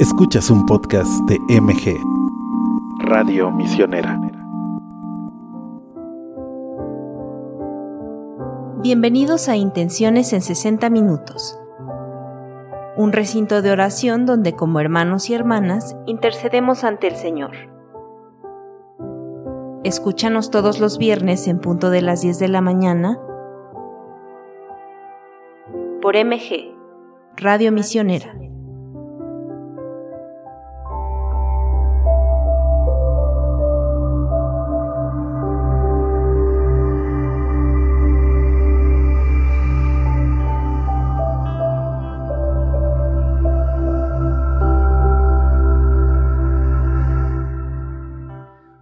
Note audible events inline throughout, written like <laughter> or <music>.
Escuchas un podcast de MG, Radio Misionera. Bienvenidos a Intenciones en 60 Minutos, un recinto de oración donde como hermanos y hermanas intercedemos ante el Señor. Escúchanos todos los viernes en punto de las 10 de la mañana por MG, Radio Misionera.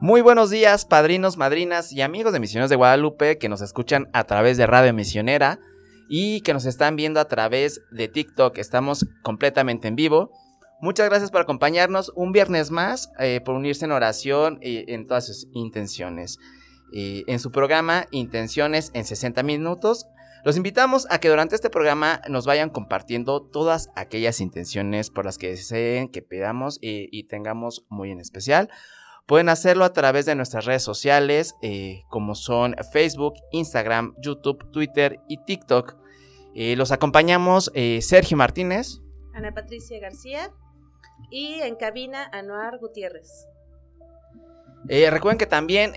Muy buenos días, padrinos, madrinas y amigos de Misioneros de Guadalupe que nos escuchan a través de Radio Misionera y que nos están viendo a través de TikTok. Estamos completamente en vivo. Muchas gracias por acompañarnos un viernes más, eh, por unirse en oración y en todas sus intenciones. en su programa Intenciones en 60 minutos, los invitamos a que durante este programa nos vayan compartiendo todas aquellas intenciones por las que deseen que pedamos y tengamos muy en especial. Pueden hacerlo a través de nuestras redes sociales, eh, como son Facebook, Instagram, YouTube, Twitter y TikTok. Eh, los acompañamos eh, Sergio Martínez. Ana Patricia García. Y en cabina, Anuar Gutiérrez. recuerden que también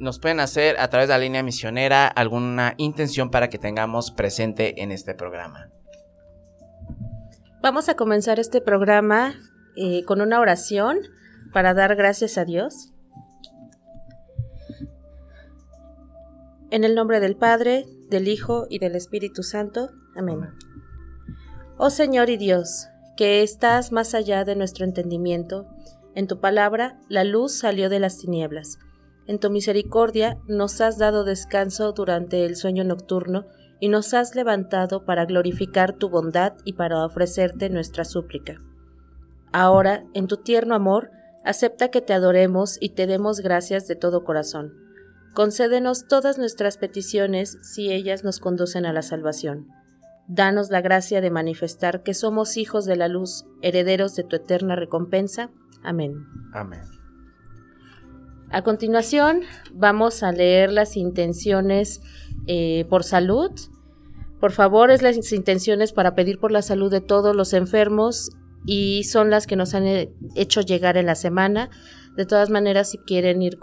nos pueden hacer a través de la línea misionera alguna intención para que tengamos presente en este programa. Vamos a comenzar este programa con una oración para dar gracias a Dios? En el nombre del Padre, del Hijo y del Espíritu Santo. Amén. Oh Señor y Dios, que estás más allá de nuestro entendimiento, en tu palabra la luz salió de las tinieblas. En tu misericordia nos has dado descanso durante el sueño nocturno y nos has levantado para glorificar tu bondad y para ofrecerte nuestra súplica. Ahora, en tu tierno amor, Acepta que te adoremos y te demos gracias de todo corazón. Concédenos todas nuestras peticiones si ellas nos conducen a la salvación. Danos la gracia de manifestar que somos hijos de la luz, herederos de tu eterna recompensa. Amén. Amén. A continuación, vamos a leer las intenciones eh, por salud. Por favor, es las intenciones para pedir por la salud de todos los enfermos y son las que nos han eh, hecho llegar en la semana. De todas maneras, si quieren ir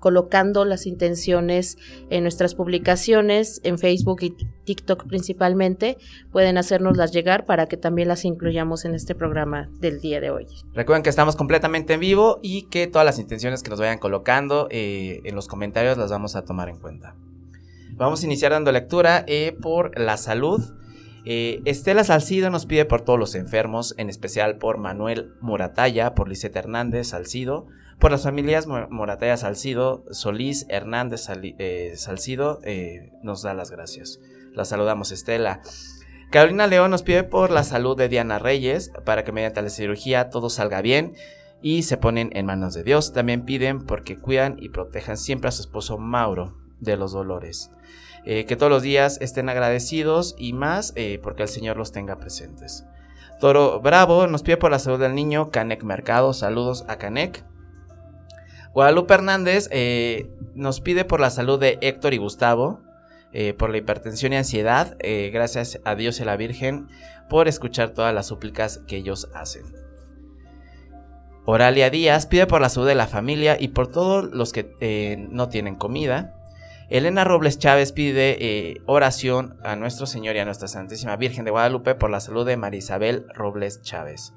colocando las intenciones en nuestras publicaciones, en Facebook y TikTok principalmente, pueden hacernoslas llegar para que también las incluyamos en este programa del día de hoy. Recuerden que estamos completamente en vivo y que todas las intenciones que nos vayan colocando eh, en los comentarios las vamos a tomar en cuenta. Vamos a iniciar dando lectura eh, por la salud. Eh, Estela Salcido nos pide por todos los enfermos, en especial por Manuel Morataya, por Liseta Hernández Salcido, por las familias Morataya Salcido, Solís Hernández eh, Salcido, eh, nos da las gracias. La saludamos Estela. Carolina León nos pide por la salud de Diana Reyes, para que mediante la cirugía todo salga bien y se ponen en manos de Dios. También piden porque cuidan y protejan siempre a su esposo Mauro de los dolores. Eh, que todos los días estén agradecidos y más eh, porque el Señor los tenga presentes. Toro Bravo nos pide por la salud del niño, Canek Mercado, saludos a Canek. Guadalupe Hernández eh, nos pide por la salud de Héctor y Gustavo, por la hipertensión y ansiedad, gracias a Dios y a la Virgen por escuchar todas las súplicas que ellos hacen. Oralia Díaz pide por la salud de la familia y por todos los que no tienen comida. Elena Robles Chávez pide eh, oración a nuestro Señor y a nuestra Santísima Virgen de Guadalupe por la salud de Marisabel Robles Chávez.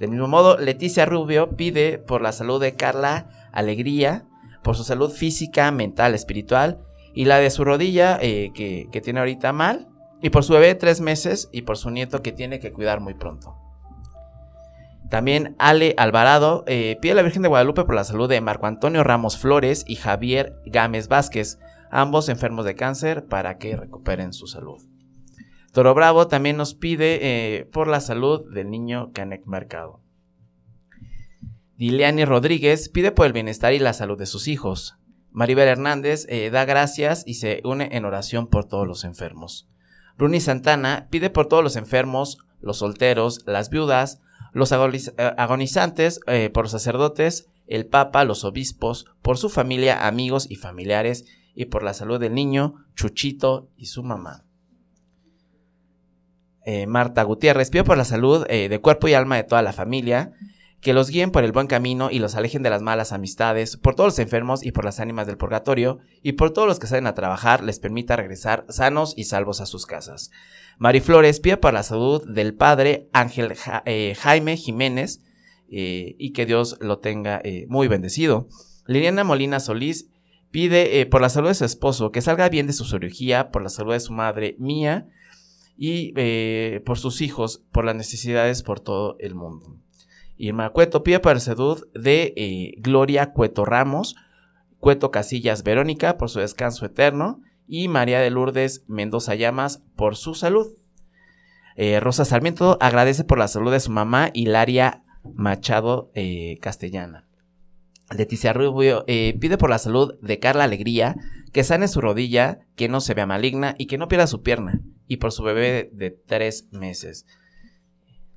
Del mismo modo, Leticia Rubio pide por la salud de Carla Alegría, por su salud física, mental, espiritual y la de su rodilla eh, que, tiene ahorita mal, y por su bebé tres meses y por su nieto que tiene que cuidar muy pronto. También Ale Alvarado eh, pide a la Virgen de Guadalupe por la salud de Marco Antonio Ramos Flores y Javier Gámez Vázquez, ambos enfermos de cáncer, para que recuperen su salud. Toro Bravo también nos pide eh, por la salud del niño Canek Mercado. Diliani Rodríguez pide por el bienestar y la salud de sus hijos. Maribel Hernández eh, da gracias y se une en oración por todos los enfermos. Bruni Santana pide por todos los enfermos, los solteros, las viudas, Los agonizantes por sacerdotes, el Papa, los obispos, por su familia, amigos y familiares, y por la salud del niño, Chuchito y su mamá. Marta Gutiérrez, pido por la salud de cuerpo y alma de toda la familia, que los guíen por el buen camino y los alejen de las malas amistades, por todos los enfermos y por las ánimas del purgatorio, y por todos los que salen a trabajar les permita regresar sanos y salvos a sus casas. Mariflores pide por la salud del padre Ángel eh, Jaime Jiménez eh, y que Dios lo tenga eh, muy bendecido. Liliana Molina Solís pide por la salud de su esposo que salga bien de su cirugía, por la salud de su madre Mía y por sus hijos, por las necesidades por todo el mundo. Irma Cueto pide para salud de eh, Gloria Cueto Ramos, Cueto Casillas Verónica por su descanso eterno y María de Lourdes Mendoza Llamas por su salud. Eh, Rosa Sarmiento agradece por la salud de su mamá Hilaria Machado eh, Castellana. Leticia Rubio pide por la salud de Carla Alegría, que sane su rodilla, que no se vea maligna y que no pierda su pierna, y por su bebé de tres meses.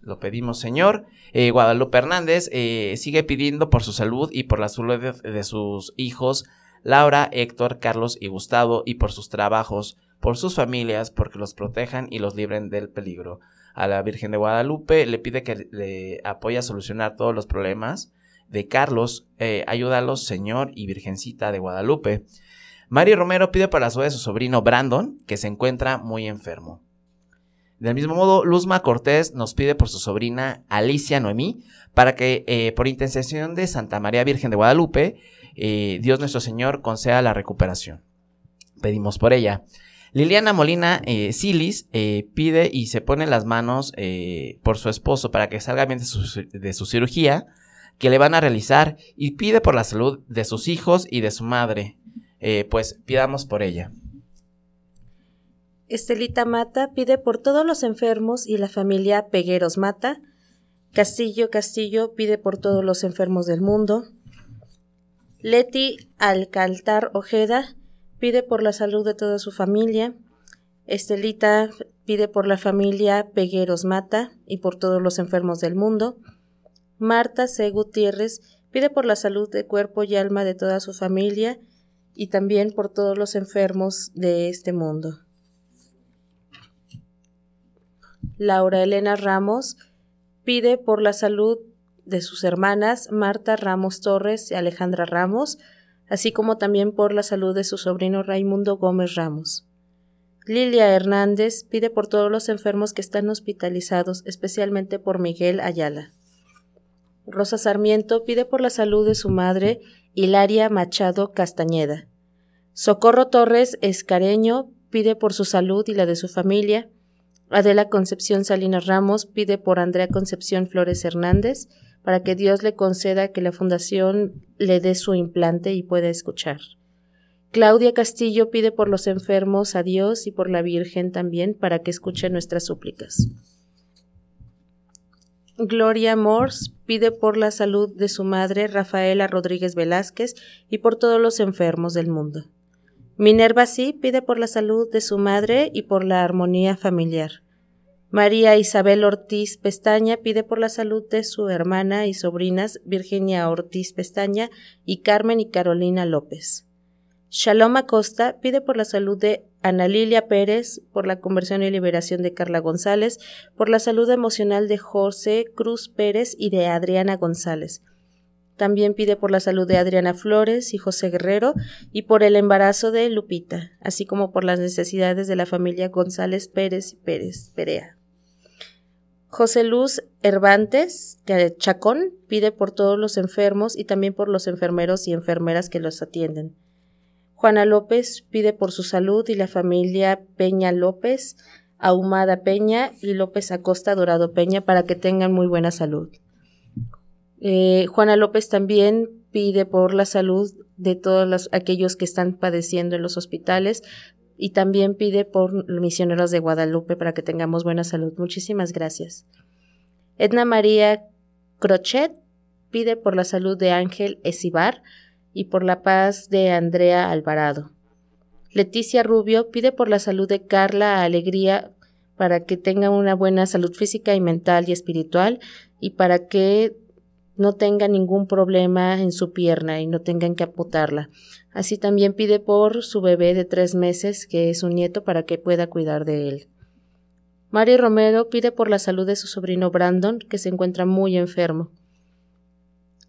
Lo pedimos, Señor. Eh, Guadalupe Hernández eh, sigue pidiendo por su salud y por la salud de, sus hijos, Laura, Héctor, Carlos y Gustavo, y por sus trabajos, por sus familias, porque los protejan y los libren del peligro. A la Virgen de Guadalupe le pide que le apoye a solucionar todos los problemas de Carlos. Eh, ayúdalos, Señor y Virgencita de Guadalupe. Mari Romero pide para salud de su sobrino Brandon, que se encuentra muy enfermo. Del mismo modo, Luzma Cortés nos pide por su sobrina Alicia Noemí para que eh, por intención de Santa María Virgen de Guadalupe, eh, Dios nuestro Señor conceda la recuperación. Pedimos por ella. Liliana Molina eh, Silis pide y se pone las manos por su esposo para que salga bien su, de su cirugía que le van a realizar y pide por la salud de sus hijos y de su madre. pues pidamos por ella. Estelita Mata pide por todos los enfermos y la familia Pegueros Mata. Castillo Castillo pide por todos los enfermos del mundo. Leti Alcaltar Ojeda pide por la salud de toda su familia. Estelita pide por la familia Pegueros Mata y por todos los enfermos del mundo. Marta C. Gutiérrez pide por la salud de cuerpo y alma de toda su familia y también por todos los enfermos de este mundo. Laura Elena Ramos pide por la salud de sus hermanas Marta Ramos Torres y Alejandra Ramos, así como también por la salud de su sobrino Raimundo Gómez Ramos. Lilia Hernández pide por todos los enfermos que están hospitalizados, especialmente por Miguel Ayala. Rosa Sarmiento pide por la salud de su madre Hilaria Machado Castañeda. Socorro Torres Escareño pide por su salud y la de su familia. Adela Concepción Salinas Ramos pide por Andrea Concepción Flores Hernández para que Dios le conceda que la fundación le dé su implante y pueda escuchar. Claudia Castillo pide por los enfermos a Dios y por la Virgen también para que escuche nuestras súplicas. Gloria Morse pide por la salud de su madre Rafaela Rodríguez Velázquez y por todos los enfermos del mundo. Minerva sí pide por la salud de su madre y por la armonía familiar. María Isabel Ortiz Pestaña pide por la salud de su hermana y sobrinas Virginia Ortiz Pestaña y Carmen y Carolina López. Shalom Acosta pide por la salud de Ana Lilia Pérez, por la conversión y liberación de Carla González, por la salud emocional de José Cruz Pérez y de Adriana González, también pide por la salud de Adriana Flores y José Guerrero y por el embarazo de Lupita, así como por las necesidades de la familia González Pérez y Pérez Perea. José Luz Hervantes de Chacón pide por todos los enfermos y también por los enfermeros y enfermeras que los atienden. Juana López pide por su salud y la familia Peña López, Ahumada Peña y López Acosta Dorado Peña para que tengan muy buena salud. Eh, Juana López también pide por la salud de todos aquellos que están padeciendo en los hospitales y también pide por misioneros de Guadalupe para que tengamos buena salud. Muchísimas gracias. Edna María Crochet pide por la salud de Ángel Esibar y por la paz de Andrea Alvarado. Leticia Rubio pide por la salud de Carla Alegría para que tenga una buena salud física y mental y espiritual y para que no tenga ningún problema en su pierna y no tengan que apotarla. Así también pide por su bebé de tres meses, que es un nieto, para que pueda cuidar de él. Mari Romero pide por la salud de su sobrino Brandon, que se encuentra muy enfermo.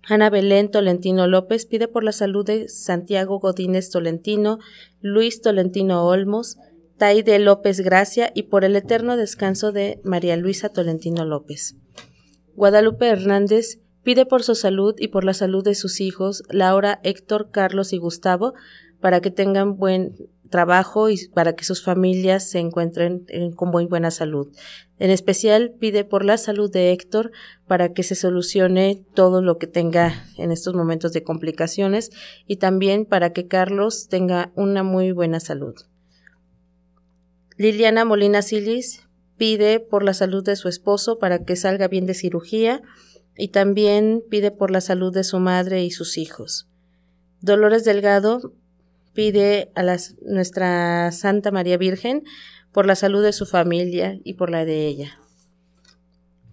Ana Belén Tolentino López pide por la salud de Santiago Godínez Tolentino, Luis Tolentino Olmos, Taide López Gracia y por el eterno descanso de María Luisa Tolentino López. Guadalupe Hernández pide por su salud y por la salud de sus hijos, Laura, Héctor, Carlos y Gustavo, para que tengan buen trabajo y para que sus familias se encuentren con muy buena salud. En especial pide por la salud de Héctor para que se solucione todo lo que tenga en estos momentos de complicaciones y también para que Carlos tenga una muy buena salud. Liliana Molina Silis pide por la salud de su esposo para que salga bien de cirugía y también pide por la salud de su madre y sus hijos. Dolores Delgado pide a nuestra Santa María Virgen por la salud de su familia y por la de ella.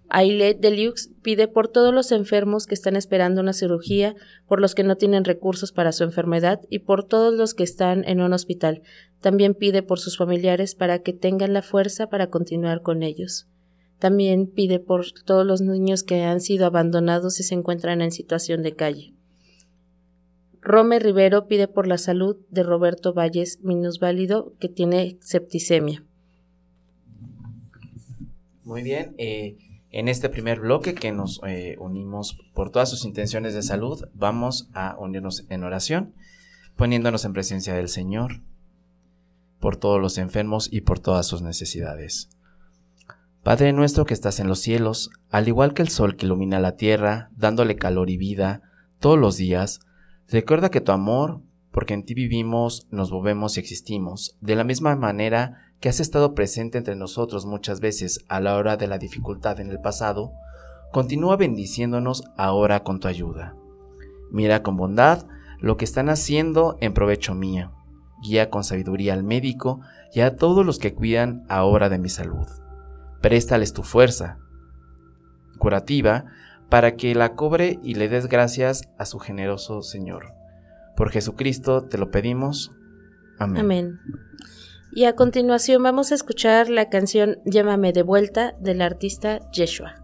Ailet Deliux pide por todos los enfermos que están esperando una cirugía, por los que no tienen recursos para su enfermedad y por todos los que están en un hospital. También pide por sus familiares para que tengan la fuerza para continuar con ellos. También pide por todos los niños que han sido abandonados y se encuentran en situación de calle. Rome Rivero pide por la salud de Roberto Valles minusválido que tiene septicemia. Muy bien, eh, en este primer bloque que nos eh, unimos por todas sus intenciones de salud, vamos a unirnos en oración, poniéndonos en presencia del Señor, por todos los enfermos y por todas sus necesidades. Padre nuestro que estás en los cielos, al igual que el sol que ilumina la tierra, dándole calor y vida todos los días, Recuerda que tu amor, porque en ti vivimos, nos movemos y existimos, de la misma manera que has estado presente entre nosotros muchas veces a la hora de la dificultad en el pasado, continúa bendiciéndonos ahora con tu ayuda. Mira con bondad lo que están haciendo en provecho mío. Guía con sabiduría al médico y a todos los que cuidan ahora de mi salud. Préstales tu fuerza curativa para que la cobre y le des gracias a su generoso Señor. Por Jesucristo te lo pedimos. Amén. Amén. Y a continuación vamos a escuchar la canción Llámame de vuelta del artista Yeshua.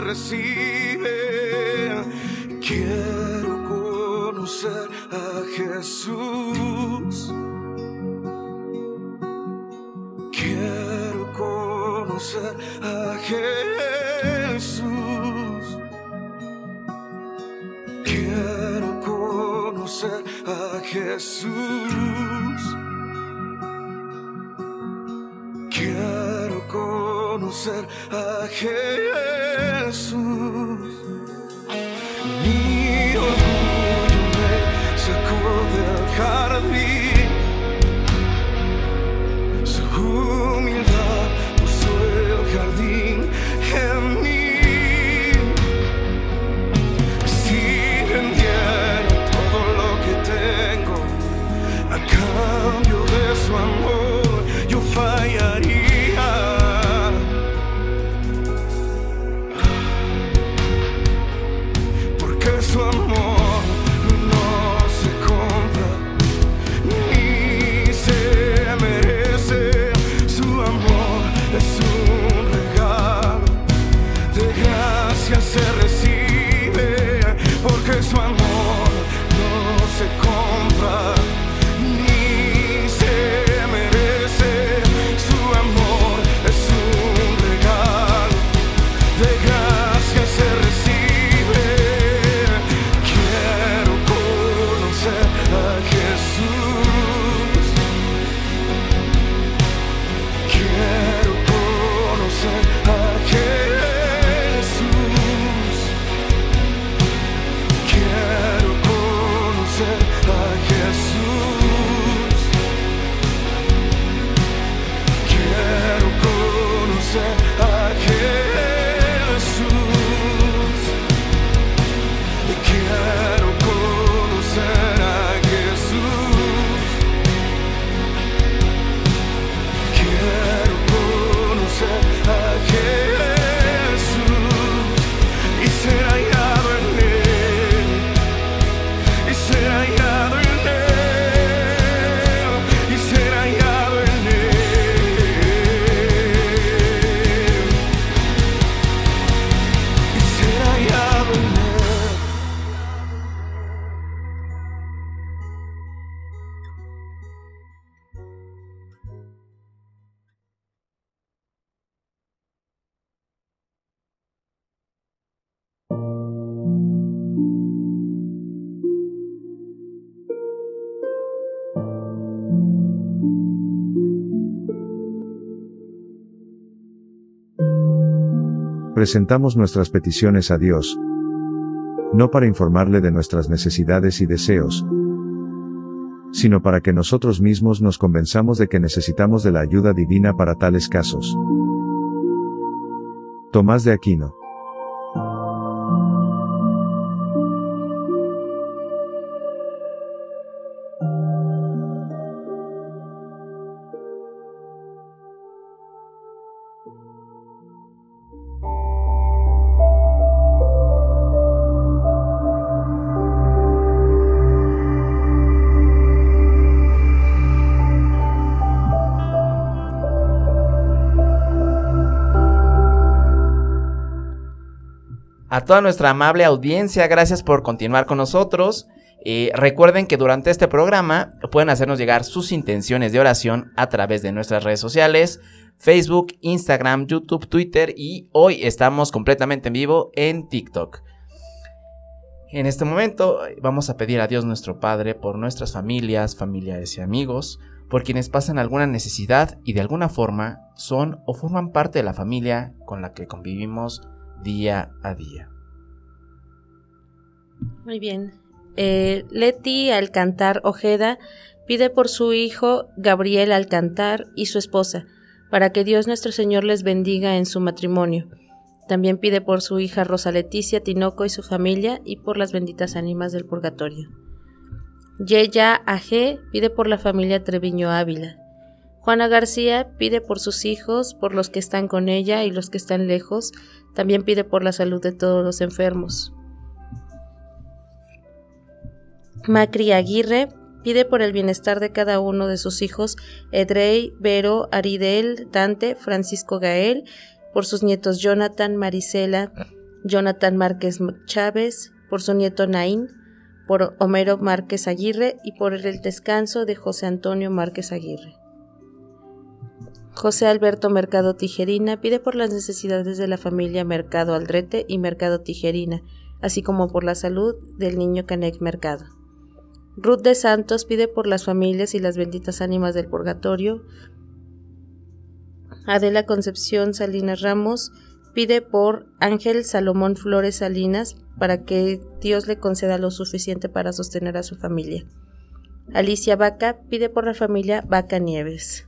recibe. Quiero conocer a Jesús. Quiero conocer a Jesús. Quiero conocer a Jesús. Quiero conocer a Jesús. Amor no se compra Presentamos nuestras peticiones a Dios, no para informarle de nuestras necesidades y deseos, sino para que nosotros mismos nos convenzamos de que necesitamos de la ayuda divina para tales casos. Tomás de Aquino. Toda nuestra amable audiencia, gracias por continuar con nosotros. Eh, recuerden que durante este programa pueden hacernos llegar sus intenciones de oración a través de nuestras redes sociales, Facebook, Instagram, YouTube, Twitter y hoy estamos completamente en vivo en TikTok. En este momento eh, vamos a pedir a Dios nuestro Padre por nuestras familias, familiares y amigos, por quienes pasan alguna necesidad y de alguna forma son o forman parte de la familia con la que convivimos día a día. Muy bien. Eh, Leti Alcantar Ojeda pide por su hijo Gabriel Alcantar y su esposa, para que Dios nuestro Señor les bendiga en su matrimonio. También pide por su hija Rosa Leticia Tinoco y su familia y por las benditas ánimas del purgatorio. Yeya AG pide por la familia Treviño Ávila. Juana García pide por sus hijos, por los que están con ella y los que están lejos. También pide por la salud de todos los enfermos. Macri Aguirre pide por el bienestar de cada uno de sus hijos, Edrey, Vero, Aridel, Dante, Francisco Gael, por sus nietos Jonathan, Marisela, Jonathan Márquez Chávez, por su nieto Naín, por Homero Márquez Aguirre y por el descanso de José Antonio Márquez Aguirre. José Alberto Mercado Tijerina pide por las necesidades de la familia Mercado Aldrete y Mercado Tijerina, así como por la salud del niño Canek Mercado. Ruth de Santos pide por las familias y las benditas ánimas del purgatorio. Adela Concepción Salinas Ramos pide por Ángel Salomón Flores Salinas para que Dios le conceda lo suficiente para sostener a su familia. Alicia Vaca pide por la familia Vaca Nieves.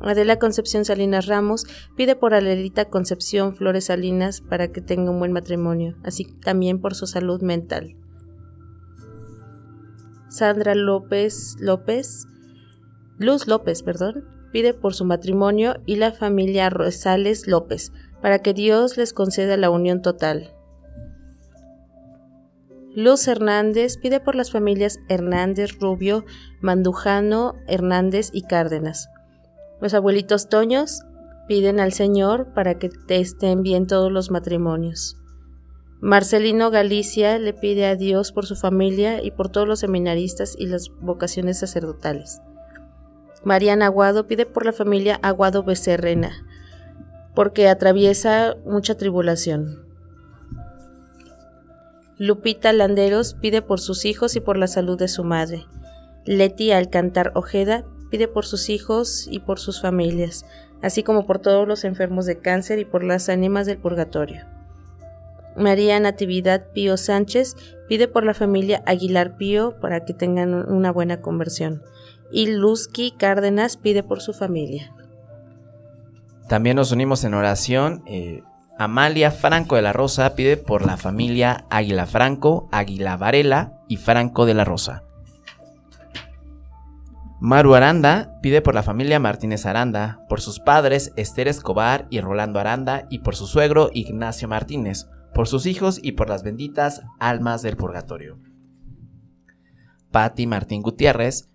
Adela Concepción Salinas Ramos pide por Alelita Concepción Flores Salinas para que tenga un buen matrimonio, así también por su salud mental. Sandra López López, Luz López, perdón, pide por su matrimonio y la familia Rosales López, para que Dios les conceda la unión total. Luz Hernández pide por las familias Hernández Rubio, Mandujano, Hernández y Cárdenas. Los abuelitos Toños, piden al Señor para que estén bien todos los matrimonios. Marcelino Galicia le pide a Dios por su familia y por todos los seminaristas y las vocaciones sacerdotales. Mariana Aguado pide por la familia Aguado Becerrena, porque atraviesa mucha tribulación. Lupita Landeros pide por sus hijos y por la salud de su madre. Leti Alcantar Ojeda pide por sus hijos y por sus familias, así como por todos los enfermos de cáncer y por las ánimas del purgatorio. María Natividad Pío Sánchez pide por la familia Aguilar Pío para que tengan una buena conversión. Y Luzki Cárdenas pide por su familia. También nos unimos en oración. eh, Amalia Franco de la Rosa pide por la familia Águila Franco, Águila Varela y Franco de la Rosa. Maru Aranda pide por la familia Martínez Aranda, por sus padres Esther Escobar y Rolando Aranda y por su suegro Ignacio Martínez, por sus hijos y por las benditas almas del purgatorio. Patti Martín Gutiérrez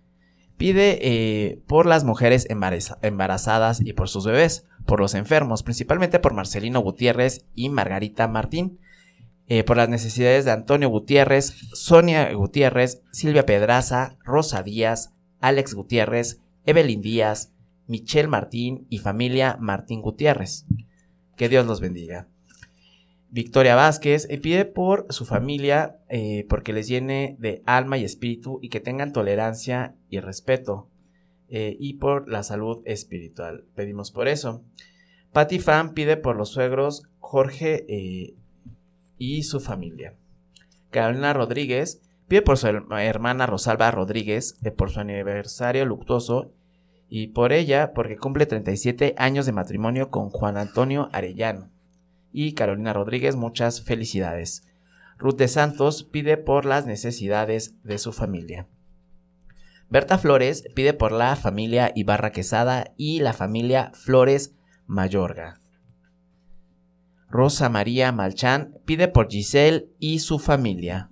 pide eh, por las mujeres embaraza- embarazadas y por sus bebés, por los enfermos, principalmente por Marcelino Gutiérrez y Margarita Martín, eh, por las necesidades de Antonio Gutiérrez, Sonia Gutiérrez, Silvia Pedraza, Rosa Díaz, Alex Gutiérrez, Evelyn Díaz, Michelle Martín y familia Martín Gutiérrez. Que Dios los bendiga. Victoria Vázquez pide por su familia eh, porque les llene de alma y espíritu y que tengan tolerancia y respeto eh, y por la salud espiritual. Pedimos por eso. Patty Fan pide por los suegros Jorge eh, y su familia. Carolina Rodríguez pide por su her- hermana Rosalba Rodríguez por su aniversario luctuoso y por ella porque cumple 37 años de matrimonio con Juan Antonio Arellano. Y Carolina Rodríguez, muchas felicidades. Ruth de Santos pide por las necesidades de su familia. Berta Flores pide por la familia Ibarra Quesada y la familia Flores Mayorga. Rosa María Malchán pide por Giselle y su familia.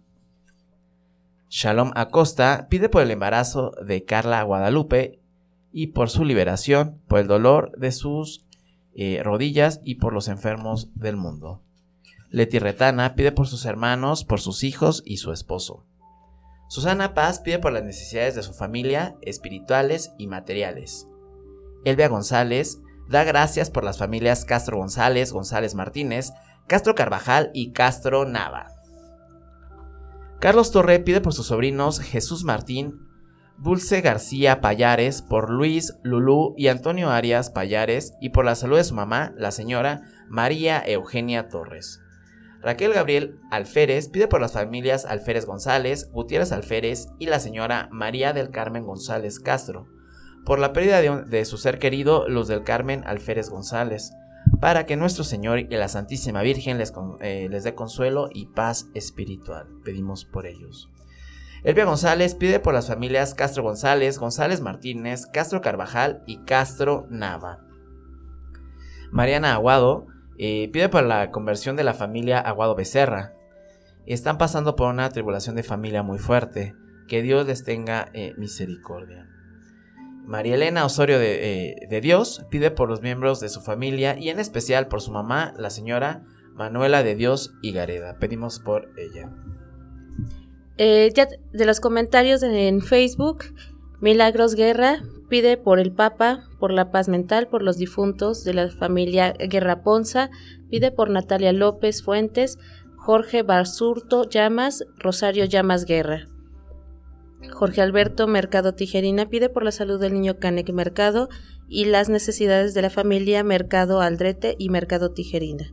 Shalom Acosta pide por el embarazo de Carla Guadalupe y por su liberación, por el dolor de sus eh, rodillas y por los enfermos del mundo. Leti Retana pide por sus hermanos, por sus hijos y su esposo. Susana Paz pide por las necesidades de su familia, espirituales y materiales. Elvia González da gracias por las familias Castro González, González Martínez, Castro Carvajal y Castro Nava. Carlos Torre pide por sus sobrinos Jesús Martín, Dulce García Payares, por Luis, Lulú y Antonio Arias Payares y por la salud de su mamá, la señora María Eugenia Torres. Raquel Gabriel Alférez pide por las familias Alférez González, Gutiérrez Alférez y la señora María del Carmen González Castro, por la pérdida de, su ser querido Luz del Carmen Alférez González, para que nuestro Señor y la Santísima Virgen les, eh, les dé consuelo y paz espiritual. Pedimos por ellos. Elvia González pide por las familias Castro González, González Martínez, Castro Carvajal y Castro Nava. Mariana Aguado eh, pide por la conversión de la familia Aguado Becerra. Están pasando por una tribulación de familia muy fuerte. Que Dios les tenga eh, misericordia. María Elena Osorio de, eh, de Dios pide por los miembros de su familia y en especial por su mamá, la señora Manuela de Dios Higareda. Pedimos por ella. Eh, ya de los comentarios en Facebook, Milagros Guerra pide por el Papa, por la paz mental, por los difuntos de la familia Guerra Ponza, pide por Natalia López Fuentes, Jorge Basurto Llamas, Rosario Llamas Guerra. Jorge Alberto Mercado Tijerina pide por la salud del niño Canek Mercado y las necesidades de la familia Mercado Aldrete y Mercado Tijerina.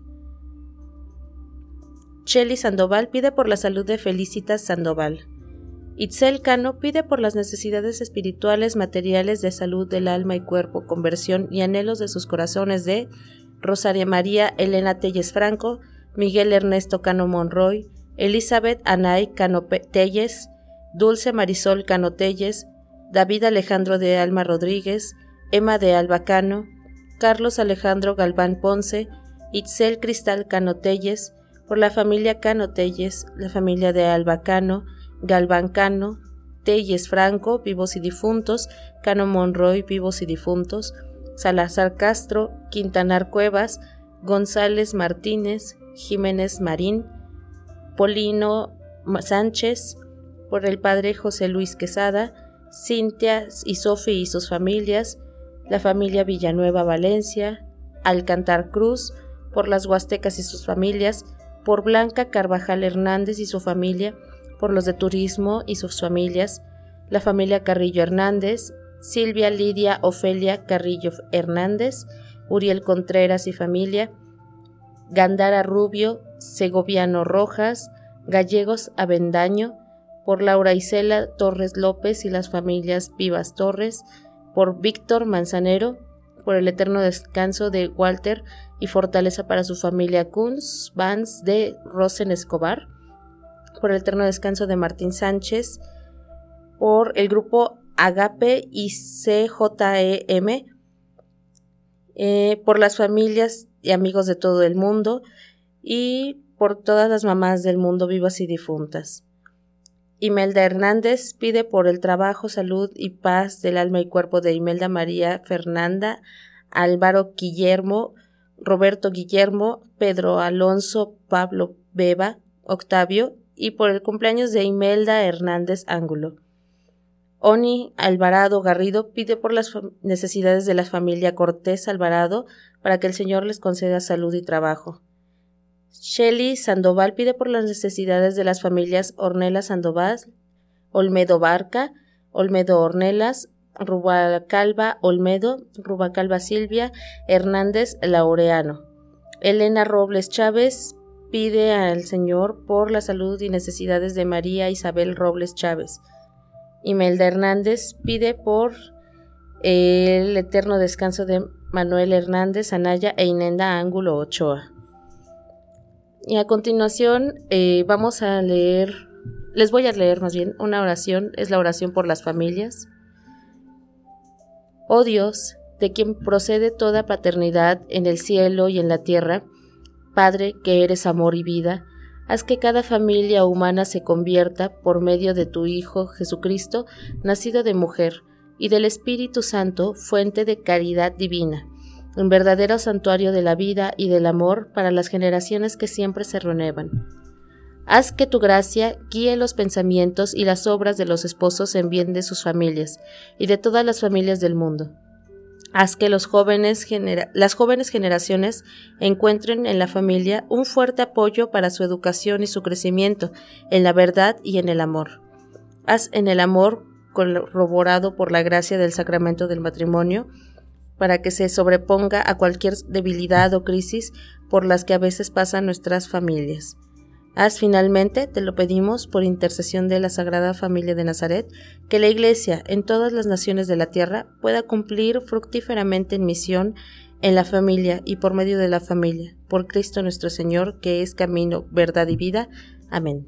Shelly Sandoval pide por la salud de Felicitas Sandoval. Itzel Cano pide por las necesidades espirituales, materiales de salud del alma y cuerpo, conversión y anhelos de sus corazones de Rosaria María Elena Telles Franco, Miguel Ernesto Cano Monroy, Elizabeth Anay Cano Telles, Dulce Marisol Cano Telles, David Alejandro de Alma Rodríguez, Emma de Alba Cano, Carlos Alejandro Galván Ponce, Itzel Cristal Cano Telles, por la familia Cano Telles, la familia de Alba Cano, Galván Cano, Telles Franco, vivos y difuntos, Cano Monroy, vivos y difuntos, Salazar Castro, Quintanar Cuevas, González Martínez, Jiménez Marín, Polino Sánchez, por el padre José Luis Quesada, Cintia y Sofi y sus familias, la familia Villanueva Valencia, Alcantar Cruz, por las Huastecas y sus familias, por Blanca Carvajal Hernández y su familia, por los de Turismo y sus familias, la familia Carrillo Hernández, Silvia Lidia Ofelia Carrillo Hernández, Uriel Contreras y familia, Gandara Rubio, Segoviano Rojas, Gallegos Avendaño, por Laura Isela Torres López y las familias Vivas Torres, por Víctor Manzanero, por el eterno descanso de Walter y fortaleza para su familia Kunz, Vance de Rosen Escobar, por el eterno descanso de Martín Sánchez, por el grupo Agape y CJEM, eh, por las familias y amigos de todo el mundo y por todas las mamás del mundo vivas y difuntas. Imelda Hernández pide por el trabajo, salud y paz del alma y cuerpo de Imelda María Fernanda, Álvaro Guillermo, Roberto Guillermo, Pedro Alonso, Pablo Beba, Octavio y por el cumpleaños de Imelda Hernández Ángulo. Oni Alvarado Garrido pide por las necesidades de la familia Cortés Alvarado para que el Señor les conceda salud y trabajo. Shelly Sandoval pide por las necesidades de las familias Ornella Sandoval, Olmedo Barca, Olmedo Ornelas, Rubacalva Olmedo, Rubacalva Silvia, Hernández Laureano. Elena Robles Chávez pide al Señor por la salud y necesidades de María Isabel Robles Chávez. Imelda Hernández pide por el eterno descanso de Manuel Hernández Anaya e Inenda Ángulo Ochoa. Y a continuación eh, vamos a leer, les voy a leer más bien una oración, es la oración por las familias. Oh Dios, de quien procede toda paternidad en el cielo y en la tierra, Padre que eres amor y vida, haz que cada familia humana se convierta, por medio de tu Hijo Jesucristo, nacido de mujer, y del Espíritu Santo, fuente de caridad divina un verdadero santuario de la vida y del amor para las generaciones que siempre se renuevan. Haz que tu gracia guíe los pensamientos y las obras de los esposos en bien de sus familias y de todas las familias del mundo. Haz que las jóvenes generaciones encuentren en la familia un fuerte apoyo para su educación y su crecimiento en la verdad y en el amor. Haz en el amor corroborado por la gracia del sacramento del matrimonio para que se sobreponga a cualquier debilidad o crisis por las que a veces pasan nuestras familias. Haz finalmente, te lo pedimos por intercesión de la Sagrada Familia de Nazaret, que la Iglesia en todas las naciones de la tierra pueda cumplir fructíferamente en misión en la familia y por medio de la familia, por Cristo nuestro Señor, que es camino, verdad y vida. Amén.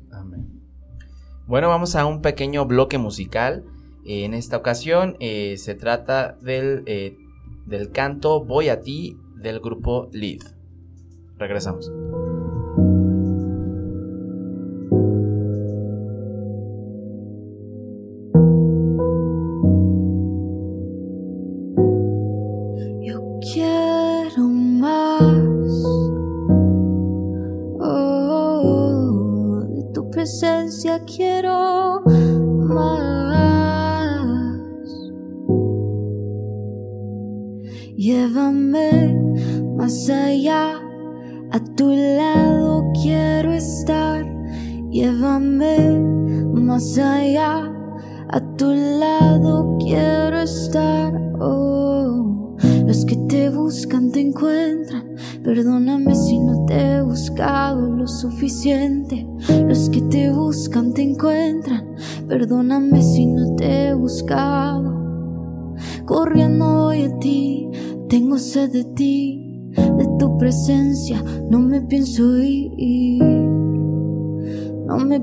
Bueno, vamos a un pequeño bloque musical. En esta ocasión eh, se trata del eh, del canto Voy a ti del grupo Lead. Regresamos.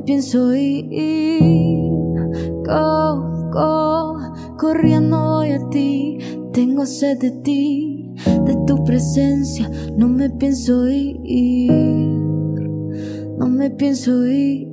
Pienso ir. Go, go, corriendo voy a ti, tengo sed de ti, de tu presencia, no me pienso ir, no me pienso ir.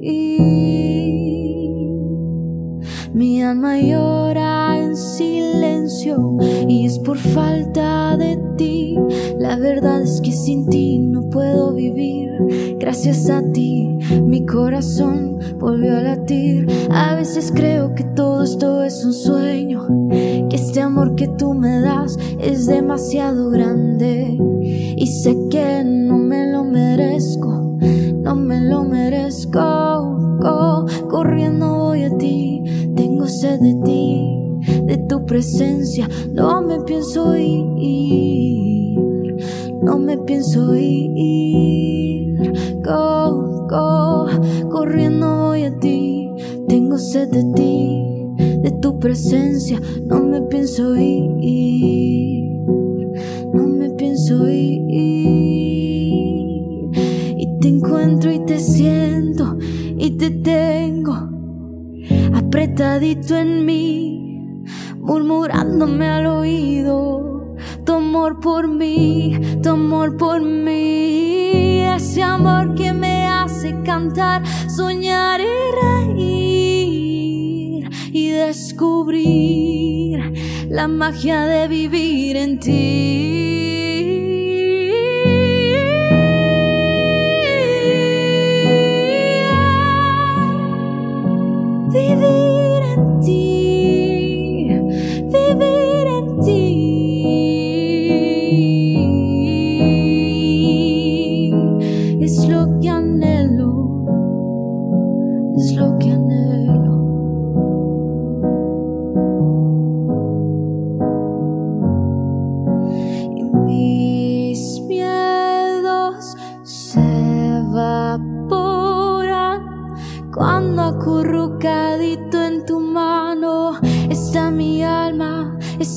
Mi alma llora en silencio y es por falta de ti. La verdad es que sin ti no puedo vivir. Gracias a ti mi corazón volvió a latir. A veces creo que todo esto es un sueño, que este amor que tú me das es demasiado grande y sé que no me lo merezco, no me lo merezco. corriendo voy a ti, tengo sed de ti, de tu presencia, no me pienso ir, no me pienso ir. Go, go, corriendo voy a ti, tengo sed de ti, de tu presencia, no me pienso ir, no me pienso ir. Y te encuentro y te siento y te tengo apretadito en mí, murmurándome al oído. Tu amor por mí, tu amor por mí, ese amor que me hace cantar, soñar y reír y descubrir la magia de vivir en ti.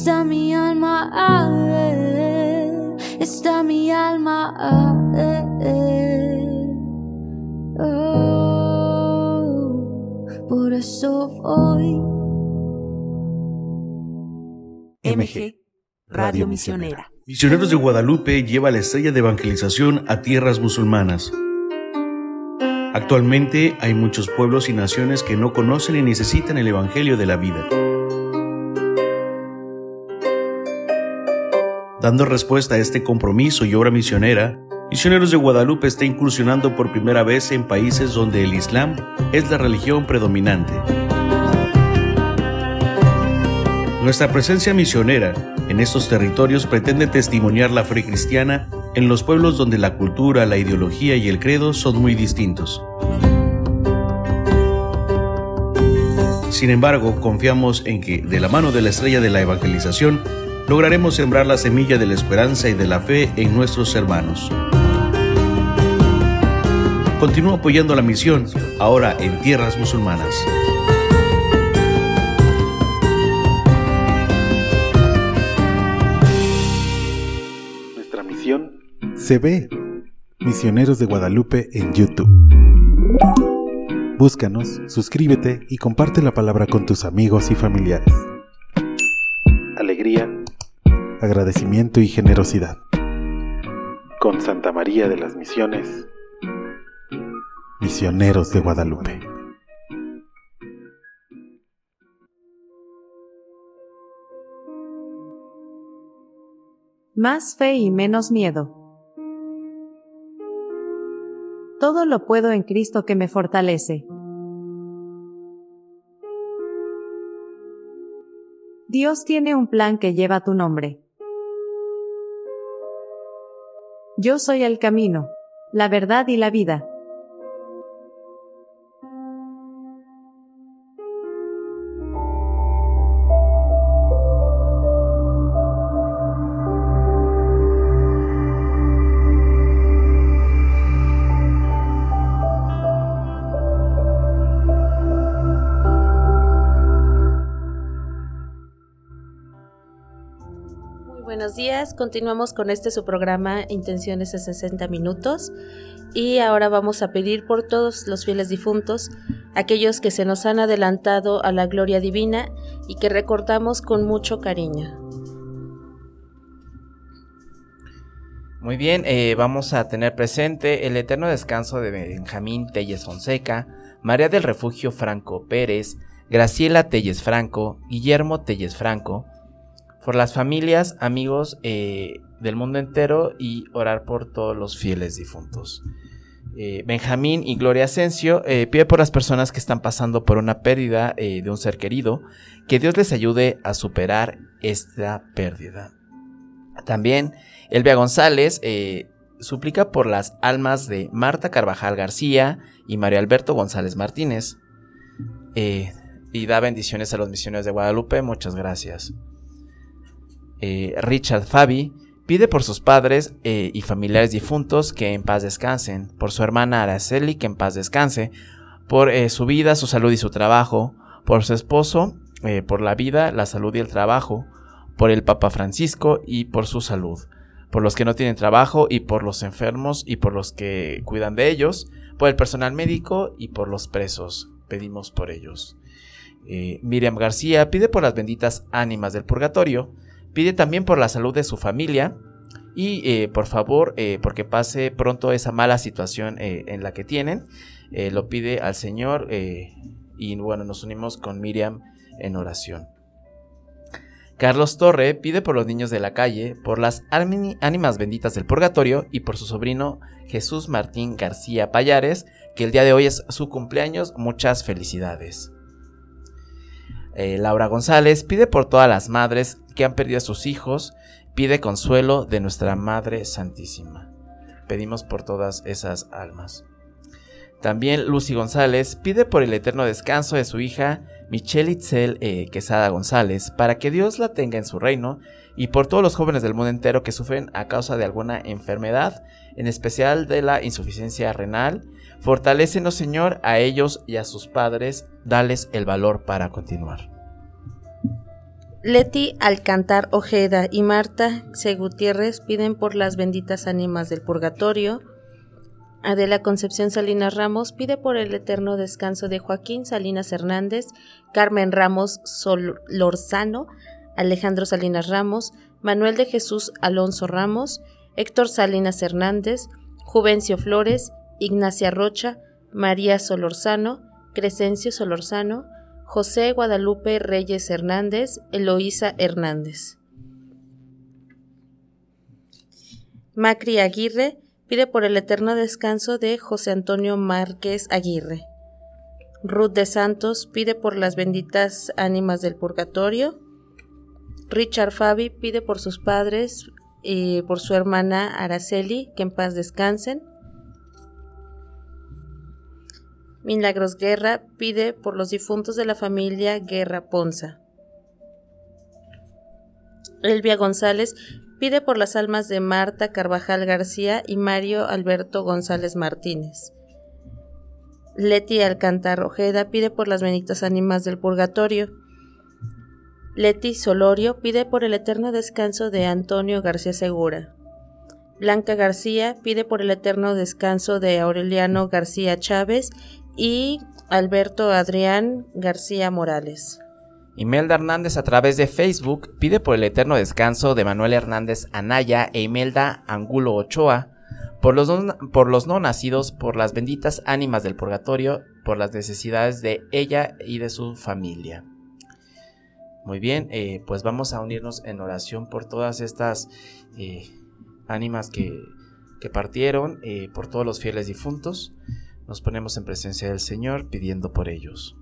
Está mi alma, ah, eh, está mi alma, ah, eh, eh. Oh, por eso voy. MG, Radio Misionera. Misioneros de Guadalupe lleva la estrella de evangelización a tierras musulmanas. Actualmente hay muchos pueblos y naciones que no conocen y necesitan el Evangelio de la vida. Dando respuesta a este compromiso y obra misionera, Misioneros de Guadalupe está incursionando por primera vez en países donde el Islam es la religión predominante. Nuestra presencia misionera en estos territorios pretende testimoniar la fe cristiana en los pueblos donde la cultura, la ideología y el credo son muy distintos. Sin embargo, confiamos en que, de la mano de la estrella de la evangelización, lograremos sembrar la semilla de la esperanza y de la fe en nuestros hermanos. Continúa apoyando la misión, ahora en tierras musulmanas. Nuestra misión se ve. Misioneros de Guadalupe en YouTube. Búscanos, suscríbete y comparte la palabra con tus amigos y familiares. Alegría, agradecimiento y generosidad. Con Santa María de las Misiones, Misioneros de Guadalupe. Más fe y menos miedo. Todo lo puedo en Cristo que me fortalece. Dios tiene un plan que lleva tu nombre. Yo soy el camino, la verdad y la vida. Días, continuamos con este su programa Intenciones de 60 minutos y ahora vamos a pedir por todos los fieles difuntos, aquellos que se nos han adelantado a la gloria divina y que recordamos con mucho cariño. Muy bien, eh, vamos a tener presente el eterno descanso de Benjamín Telles Fonseca, María del Refugio Franco Pérez, Graciela Telles Franco, Guillermo Telles Franco, por las familias, amigos eh, del mundo entero y orar por todos los fieles difuntos. Eh, Benjamín y Gloria Asensio eh, pide por las personas que están pasando por una pérdida de un ser querido, que Dios les ayude a superar esta pérdida. También Elvia González suplica por las almas de Marta Carvajal García y Mario Alberto González Martínez. y da bendiciones a los misioneros de Guadalupe. Muchas gracias. Eh, Richard Fabi pide por sus padres eh, y familiares difuntos que en paz descansen, por su hermana Araceli que en paz descanse, por eh, su vida, su salud y su trabajo, por su esposo, por la vida, la salud y el trabajo, por el Papa Francisco y por su salud, por los que no tienen trabajo y por los enfermos y por los que cuidan de ellos, por el personal médico y por los presos. Pedimos por ellos. Miriam García pide por las benditas ánimas del purgatorio, Pide también por la salud de su familia y eh, por favor, eh, porque pase pronto esa mala situación eh, en la que tienen, lo pide al Señor y bueno, nos unimos con Miriam en oración. Carlos Torre pide por los niños de la calle, por las ánimas benditas del purgatorio y por su sobrino Jesús Martín García Payares, que el día de hoy es su cumpleaños. Muchas felicidades. Laura González pide por todas las madres que han perdido a sus hijos, pide consuelo de nuestra Madre Santísima. Pedimos por todas esas almas. También Lucy González pide por el eterno descanso de su hija Michelle Itzel eh, Quesada González, para que Dios la tenga en su reino, y por todos los jóvenes del mundo entero que sufren a causa de alguna enfermedad, en especial de la insuficiencia renal. Fortalécenos, Señor, a ellos y a sus padres, dales el valor para continuar. Leti Alcantar Ojeda y Marta C. Gutiérrez piden por las benditas ánimas del purgatorio. Adela Concepción Salinas Ramos pide por el eterno descanso de Joaquín Salinas Hernández, Carmen Ramos Lorzano, Alejandro Salinas Ramos, Manuel de Jesús Alonso Ramos, Héctor Salinas Hernández, Juvencio Flores, Ignacia Rocha, María Solorzano, Crescencio Solorzano, José Guadalupe Reyes Hernández, Eloísa Hernández. Macri Aguirre pide por el eterno descanso de José Antonio Márquez Aguirre. Ruth de Santos pide por las benditas ánimas del purgatorio. Richard Fabi pide por sus padres y por su hermana Araceli, que en paz descansen. Milagros Guerra pide por los difuntos de la familia Guerra Ponza. Elvia González pide por las almas de Marta Carvajal García y Mario Alberto González Martínez. Leti Alcantar Ojeda pide por las benditas ánimas del purgatorio. Leti Solorio pide por el eterno descanso de Antonio García Segura. Blanca García pide por el eterno descanso de Aureliano García Chávez y Alberto Adrián García Morales. Imelda Hernández a través de Facebook pide por el eterno descanso de Manuel Hernández Anaya e Imelda Angulo Ochoa, por los, no, por los no nacidos, por las benditas ánimas del purgatorio, por las necesidades de ella y de su familia. Muy bien, eh, pues vamos a unirnos en oración por todas estas eh, ánimas que, partieron, eh, por todos los fieles difuntos nos ponemos en presencia del Señor pidiendo por ellos.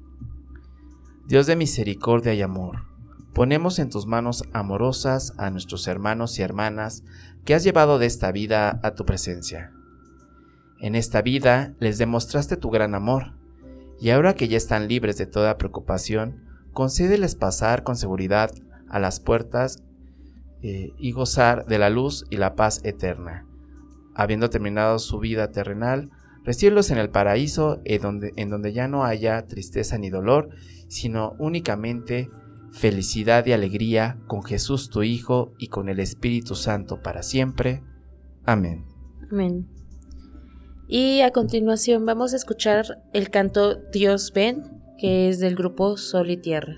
Dios de misericordia y amor, ponemos en tus manos amorosas a nuestros hermanos y hermanas que has llevado de esta vida a tu presencia. En esta vida les demostraste tu gran amor, y ahora que ya están libres de toda preocupación, concédeles pasar con seguridad a las puertas eh, y gozar de la luz y la paz eterna. Habiendo terminado su vida terrenal, recibirlos en el paraíso en donde, en donde ya no haya tristeza ni dolor, sino únicamente felicidad y alegría con Jesús tu Hijo y con el Espíritu Santo para siempre. Amén. Amén. Y a continuación vamos a escuchar el canto Dios ven, que es del grupo Sol y Tierra.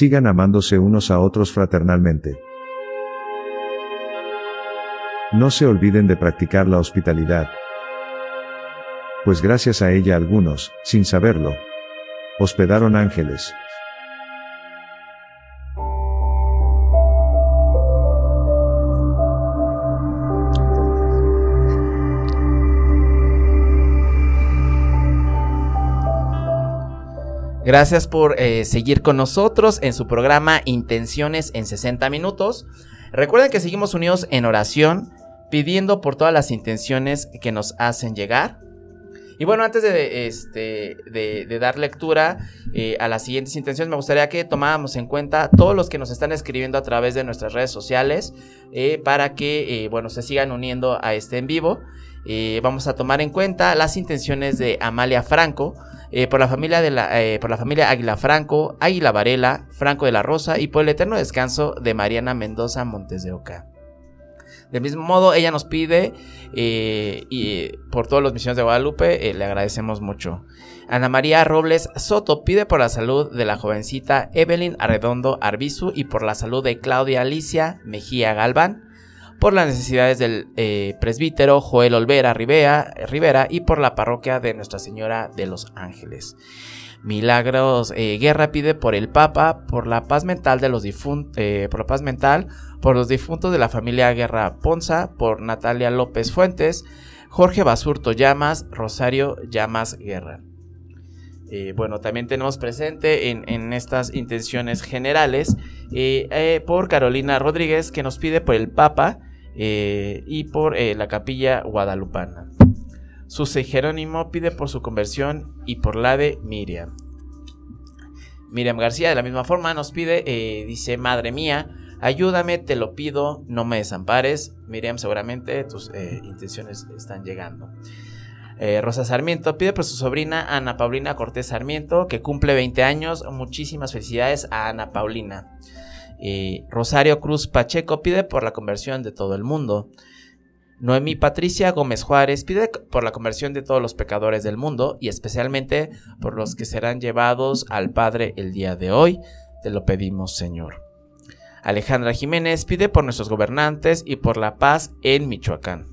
Sigan amándose unos a otros fraternalmente. No se olviden de practicar la hospitalidad, pues gracias a ella algunos, sin saberlo, hospedaron ángeles. Gracias por eh, seguir con nosotros en su programa Intenciones en 60 minutos. Recuerden que seguimos unidos en oración, pidiendo por todas las intenciones que nos hacen llegar. Y bueno, antes de, este, dar lectura eh, a las siguientes intenciones, me gustaría que tomáramos en cuenta todos los que nos están escribiendo a través de nuestras redes sociales eh, para que, bueno, se sigan uniendo a este en vivo. Vamos a tomar en cuenta las intenciones de Amalia Franco, eh, por, la familia de la, eh, por la familia Águila Franco, Águila Varela, Franco de la Rosa y por el eterno descanso de Mariana Mendoza Montes de Oca. Del mismo modo, ella nos pide, eh, y por todos los misiones de Guadalupe, le agradecemos mucho. Ana María Robles Soto pide por la salud de la jovencita Evelyn Arredondo Arbizu y por la salud de Claudia Alicia Mejía Galván por las necesidades del eh, presbítero Joel Olvera Rivera, y por la parroquia de Nuestra Señora de los Ángeles. Milagros eh, Guerra pide por el Papa, por la paz mental de los difuntos, eh, por la paz mental, por los difuntos de la familia Guerra Ponza, por Natalia López Fuentes, Jorge Basurto Llamas, Rosario Llamas Guerra. bueno, también tenemos presente en, en estas intenciones generales por Carolina Rodríguez que nos pide por el Papa, eh, y por eh, la capilla guadalupana. Su Jerónimo pide por su conversión y por la de Miriam. Miriam García de la misma forma nos pide, eh, dice, Madre mía, ayúdame, te lo pido, no me desampares. Miriam, seguramente tus intenciones están llegando. Rosa Sarmiento pide por su sobrina Ana Paulina Cortés Sarmiento, que cumple 20 años. Muchísimas felicidades a Ana Paulina. Rosario Cruz Pacheco pide por la conversión de todo el mundo. Noemí Patricia Gómez Juárez pide por la conversión de todos los pecadores del mundo y especialmente por los que serán llevados al Padre el día de hoy. Te lo pedimos, Señor. Alejandra Jiménez pide por nuestros gobernantes y por la paz en Michoacán.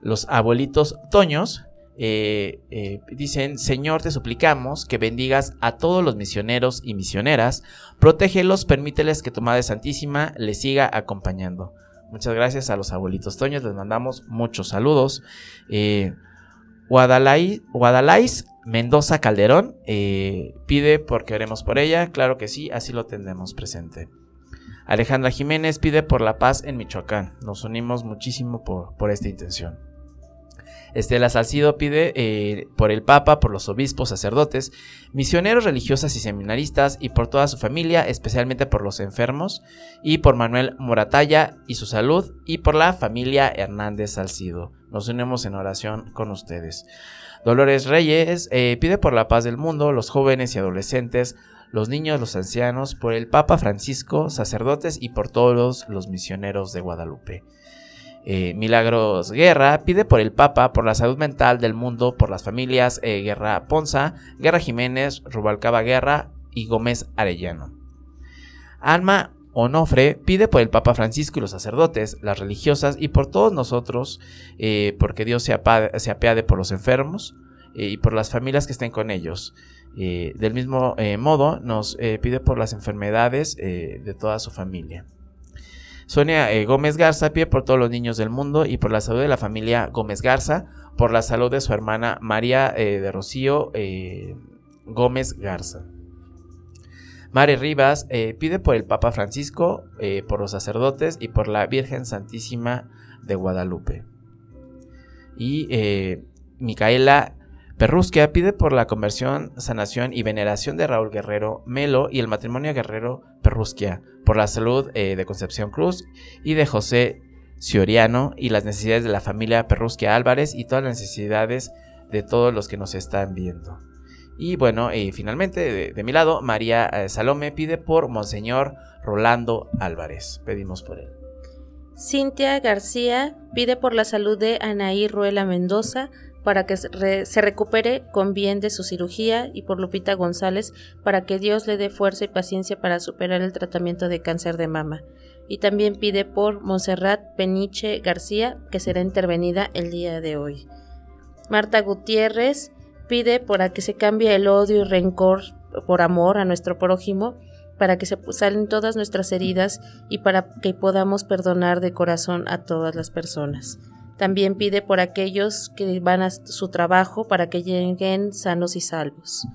Los abuelitos Toños eh, eh, dicen, Señor, te suplicamos que bendigas a todos los misioneros y misioneras, protégelos, permíteles que tu Madre Santísima les siga acompañando. Muchas gracias a los abuelitos Toños, les mandamos muchos saludos. Eh, Guadalais Mendoza Calderón eh, pide porque oremos por ella, claro que sí, así lo tendremos presente. Alejandra Jiménez pide por la paz en Michoacán, nos unimos muchísimo por, por esta intención. Estela Salcido pide eh, por el Papa, por los obispos, sacerdotes, misioneros religiosas y seminaristas y por toda su familia, especialmente por los enfermos, y por Manuel Moratalla y su salud, y por la familia Hernández Salcido. Nos unimos en oración con ustedes. Dolores Reyes eh, pide por la paz del mundo, los jóvenes y adolescentes, los niños, los ancianos, por el Papa Francisco, sacerdotes y por todos los misioneros de Guadalupe. Eh, Milagros Guerra pide por el Papa, por la salud mental del mundo, por las familias eh, Guerra Ponza, Guerra Jiménez, Rubalcaba Guerra y Gómez Arellano. Alma Onofre pide por el Papa Francisco y los sacerdotes, las religiosas y por todos nosotros, eh, porque Dios se, apiade por los enfermos y por las familias que estén con ellos. del mismo modo, nos pide por las enfermedades de toda su familia. Sonia eh, Gómez Garza pide por todos los niños del mundo y por la salud de la familia Gómez Garza, por la salud de su hermana María eh, de Rocío eh, Gómez Garza. Mare Rivas pide por el Papa Francisco, por los sacerdotes y por la Virgen Santísima de Guadalupe. Y Micaela Perrusquia pide por la conversión, sanación y veneración de Raúl Guerrero Melo y el matrimonio Guerrero Perrusquia, por la salud eh, de Concepción Cruz y de José Cioriano y las necesidades de la familia Perrusquia Álvarez y todas las necesidades de todos los que nos están viendo. Y bueno, y finalmente de, mi lado, María eh, Salome pide por Monseñor Rolando Álvarez. Pedimos por él. Cintia García pide por la salud de Anaí Ruela Mendoza, para que se re- se recupere con bien de su cirugía y por Lupita González para que Dios le dé fuerza y paciencia para superar el tratamiento de cáncer de mama. Y también pide por Montserrat Peniche García que será intervenida el día de hoy. Marta Gutiérrez pide para que se cambie el odio y rencor por amor a nuestro prójimo, para que se salen todas nuestras heridas y para que podamos perdonar de corazón a todas las personas. También pide por aquellos que van a su trabajo para que lleguen sanos y salvos.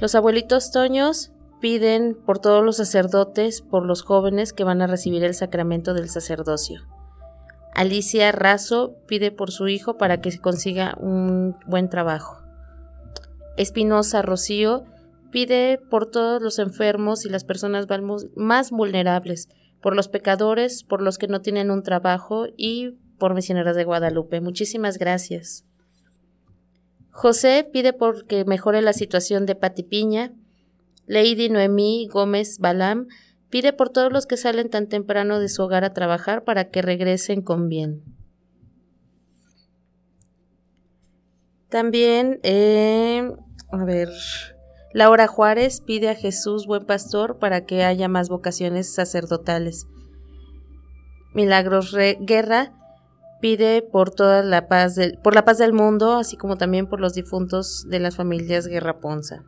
Los abuelitos Toños piden por todos los sacerdotes, por los jóvenes que van a recibir el sacramento del sacerdocio. Alicia Razo pide por su hijo para que consiga un buen trabajo. Espinosa Rocío pide por todos los enfermos y las personas más vulnerables, por los pecadores, por los que no tienen un trabajo y por misioneras de Guadalupe. Muchísimas gracias. José pide por que mejore la situación de Pati Piña. Lady Noemí Gómez Balam pide por todos los que salen tan temprano de su hogar a trabajar para que regresen con bien. También, eh, a ver, Laura Juárez pide a Jesús, buen pastor, para que haya más vocaciones sacerdotales. Milagros Guerra pide por toda la paz del, por la paz del mundo, así como también por los difuntos de las familias Guerra Ponza.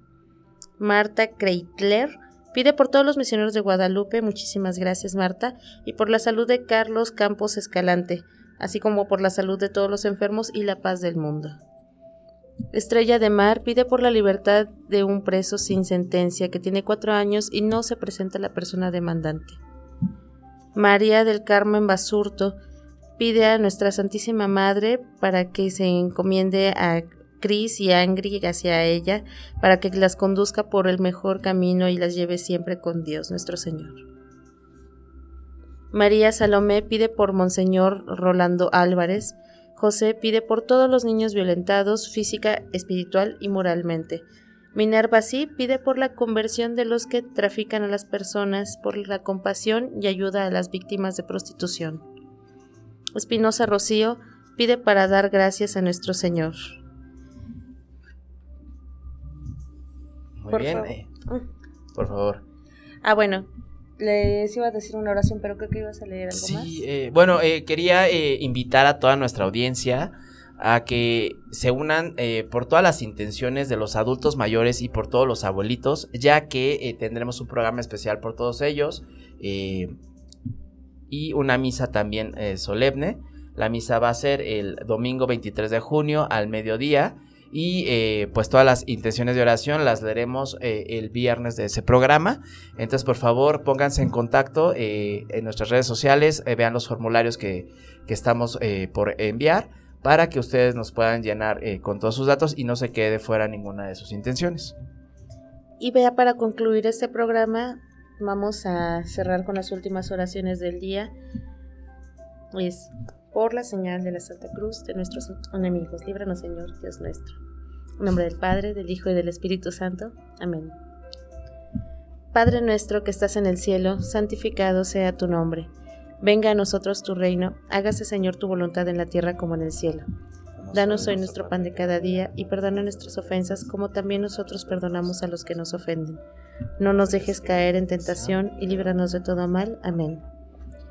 Marta Kreitler pide por todos los misioneros de Guadalupe, muchísimas gracias Marta, y por la salud de Carlos Campos Escalante, así como por la salud de todos los enfermos y la paz del mundo. Estrella de Mar pide por la libertad de un preso sin sentencia que tiene cuatro años y no se presenta la persona demandante. María del Carmen Basurto pide a nuestra Santísima Madre para que se encomiende a Cris y a Angry hacia ella, para que las conduzca por el mejor camino y las lleve siempre con Dios nuestro Señor. María Salomé pide por Monseñor Rolando Álvarez, José pide por todos los niños violentados física, espiritual y moralmente. Minerva sí pide por la conversión de los que trafican a las personas, por la compasión y ayuda a las víctimas de prostitución. Espinosa Rocío pide para dar gracias a nuestro Señor. Muy Por bien. favor. eh, por favor. Ah, bueno, les iba a decir una oración, pero creo que ibas a leer algo más. Sí, eh, bueno, eh, quería eh, invitar a toda nuestra audiencia a que se unan eh, por todas las intenciones de los adultos mayores y por todos los abuelitos, ya que eh, tendremos un programa especial por todos ellos y una misa también eh, solemne. La misa va a ser el domingo 23 de junio al mediodía y eh, pues todas las intenciones de oración las leeremos eh, el viernes de ese programa. Entonces, por favor, pónganse en contacto eh, en nuestras redes sociales, vean los formularios que, que estamos por enviar para que ustedes nos puedan llenar con todos sus datos y no se quede fuera ninguna de sus intenciones. Y vea, para concluir este programa, vamos a cerrar con las últimas oraciones del día. Por la señal de la Santa Cruz de nuestros enemigos. Líbranos, Señor, Dios nuestro. En nombre del Padre, del Hijo y del Espíritu Santo. Amén. Padre nuestro que estás en el cielo, santificado sea tu nombre. Venga a nosotros tu reino, hágase Señor tu voluntad en la tierra como en el cielo. Danos hoy nuestro pan de cada día y perdona nuestras ofensas como también nosotros perdonamos a los que nos ofenden. No nos dejes caer en tentación y líbranos de todo mal. Amén.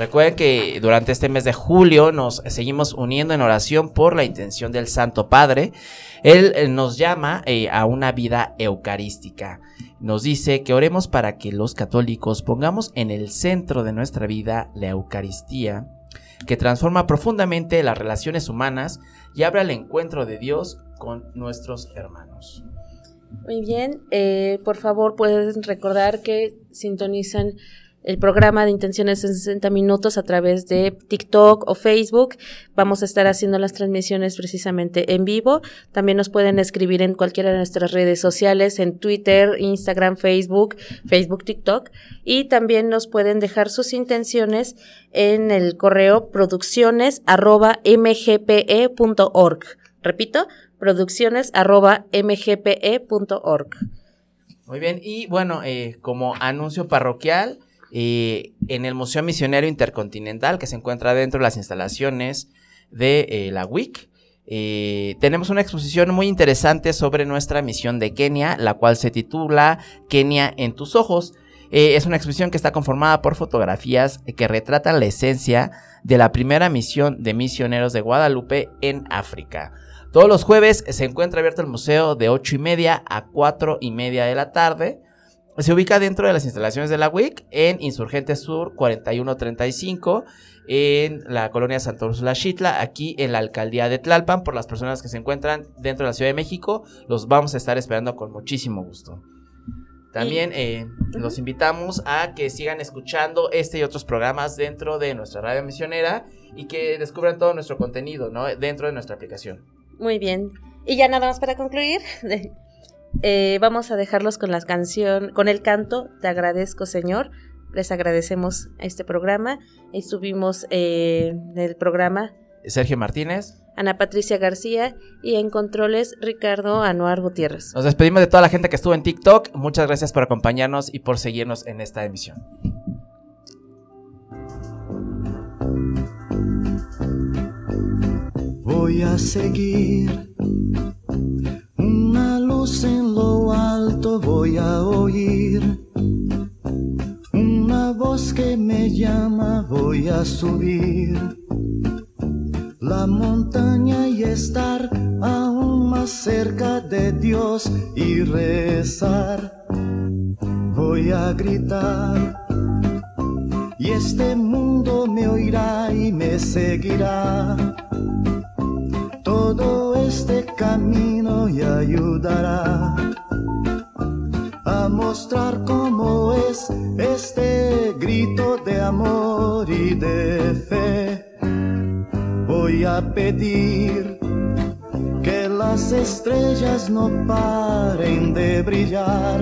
Recuerden que durante este mes de julio nos seguimos uniendo en oración por la intención del Santo Padre. Él eh, nos llama eh, a una vida eucarística. Nos dice que oremos para que los católicos pongamos en el centro de nuestra vida la Eucaristía, que transforma profundamente las relaciones humanas y abre el encuentro de Dios con nuestros hermanos. Muy bien, eh, por favor pueden recordar que sintonizan el programa de Intenciones en 60 Minutos a través de TikTok o Facebook. Vamos a estar haciendo las transmisiones precisamente en vivo. También nos pueden escribir en cualquiera de nuestras redes sociales, en Twitter, Instagram, Facebook, Facebook, TikTok. Y también nos pueden dejar sus intenciones en el correo producciones arroba mgpe.org. Repito, producciones arroba mgpe.org. Muy bien, y bueno, eh, como anuncio parroquial, eh, en el Museo Misionero Intercontinental, que se encuentra dentro de las instalaciones de eh, la WIC. Eh, tenemos una exposición muy interesante sobre nuestra misión de Kenia, la cual se titula Kenia en tus ojos. es una exposición que está conformada por fotografías que retratan la esencia de la primera misión de misioneros de Guadalupe en África. Todos los jueves se encuentra abierto el museo de 8 y media a 4 y media de la tarde. Se ubica dentro de las instalaciones de la WIC en Insurgente Sur 4135 en la colonia Santa Úrsula Xitla, aquí en la alcaldía de Tlalpan. Por las personas que se encuentran dentro de la Ciudad de México, los vamos a estar esperando con muchísimo gusto. También eh, los invitamos a que sigan escuchando este y otros programas dentro de nuestra radio misionera y que descubran todo nuestro contenido ¿no? dentro de nuestra aplicación. Muy bien. Y ya nada más para concluir, <laughs> eh, vamos a dejarlos con la canción, con el canto Te agradezco Señor. Les agradecemos este programa. Estuvimos eh, en el programa Sergio Martínez. Ana Patricia García y en controles Ricardo Anuar Gutiérrez. Nos despedimos de toda la gente que estuvo en TikTok. Muchas gracias por acompañarnos y por seguirnos en esta emisión. Voy a seguir una luz en lo alto, voy a oír una voz que me llama, voy a subir la montaña y estar aún más cerca de Dios y rezar. Voy a gritar y este mundo me oirá y me seguirá. Todo este camino y ayudará a mostrar cómo es este grito de amor y de fe. Voy a pedir que las estrellas no paren de brillar,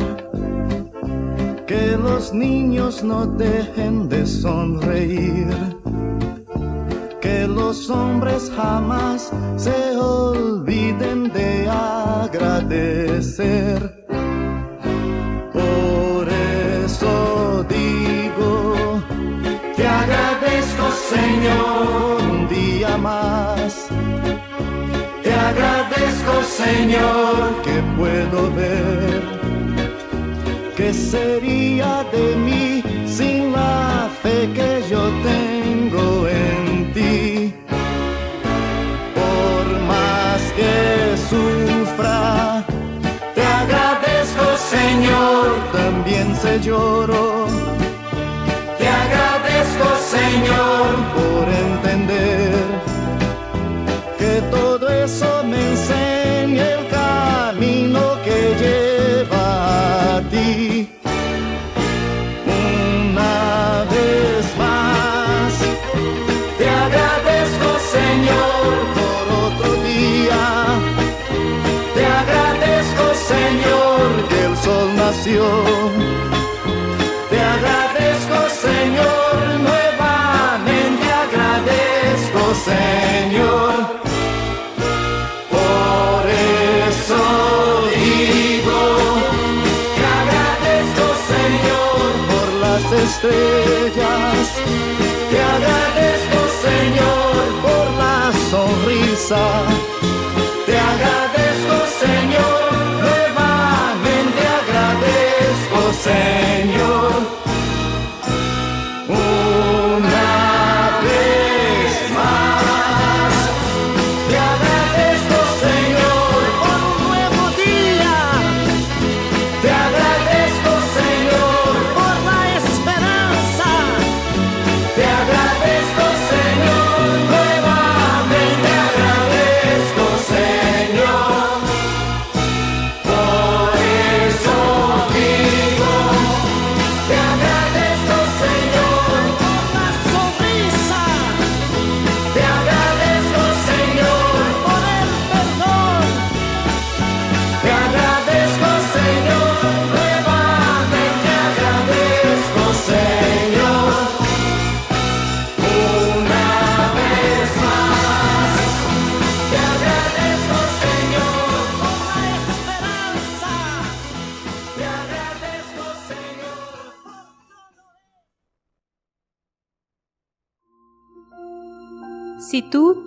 que los niños no dejen de sonreír, que los hombres jamás se olviden de agradecer. Por eso digo, te agradezco Señor más. Te agradezco, Señor, que puedo ver. ¿Qué sería de mí sin la fe que yo tengo también se lloro. Te agradezco, Señor, por entender Te agradezco Señor, nuevamente agradezco Señor. estrellas. Te agradezco, Señor, por la sonrisa. Señor.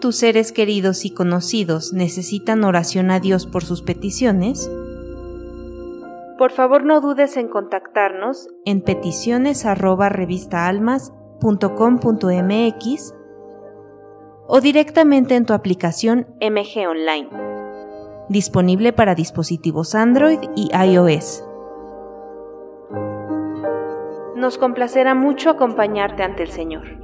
Tus seres queridos y conocidos necesitan oración a Dios por sus peticiones, por favor no dudes en contactarnos en peticiones arroba revistaalmas.com.mx o directamente en tu aplicación MG Online, disponible para dispositivos Android y iOS. Nos complacerá mucho acompañarte ante el Señor.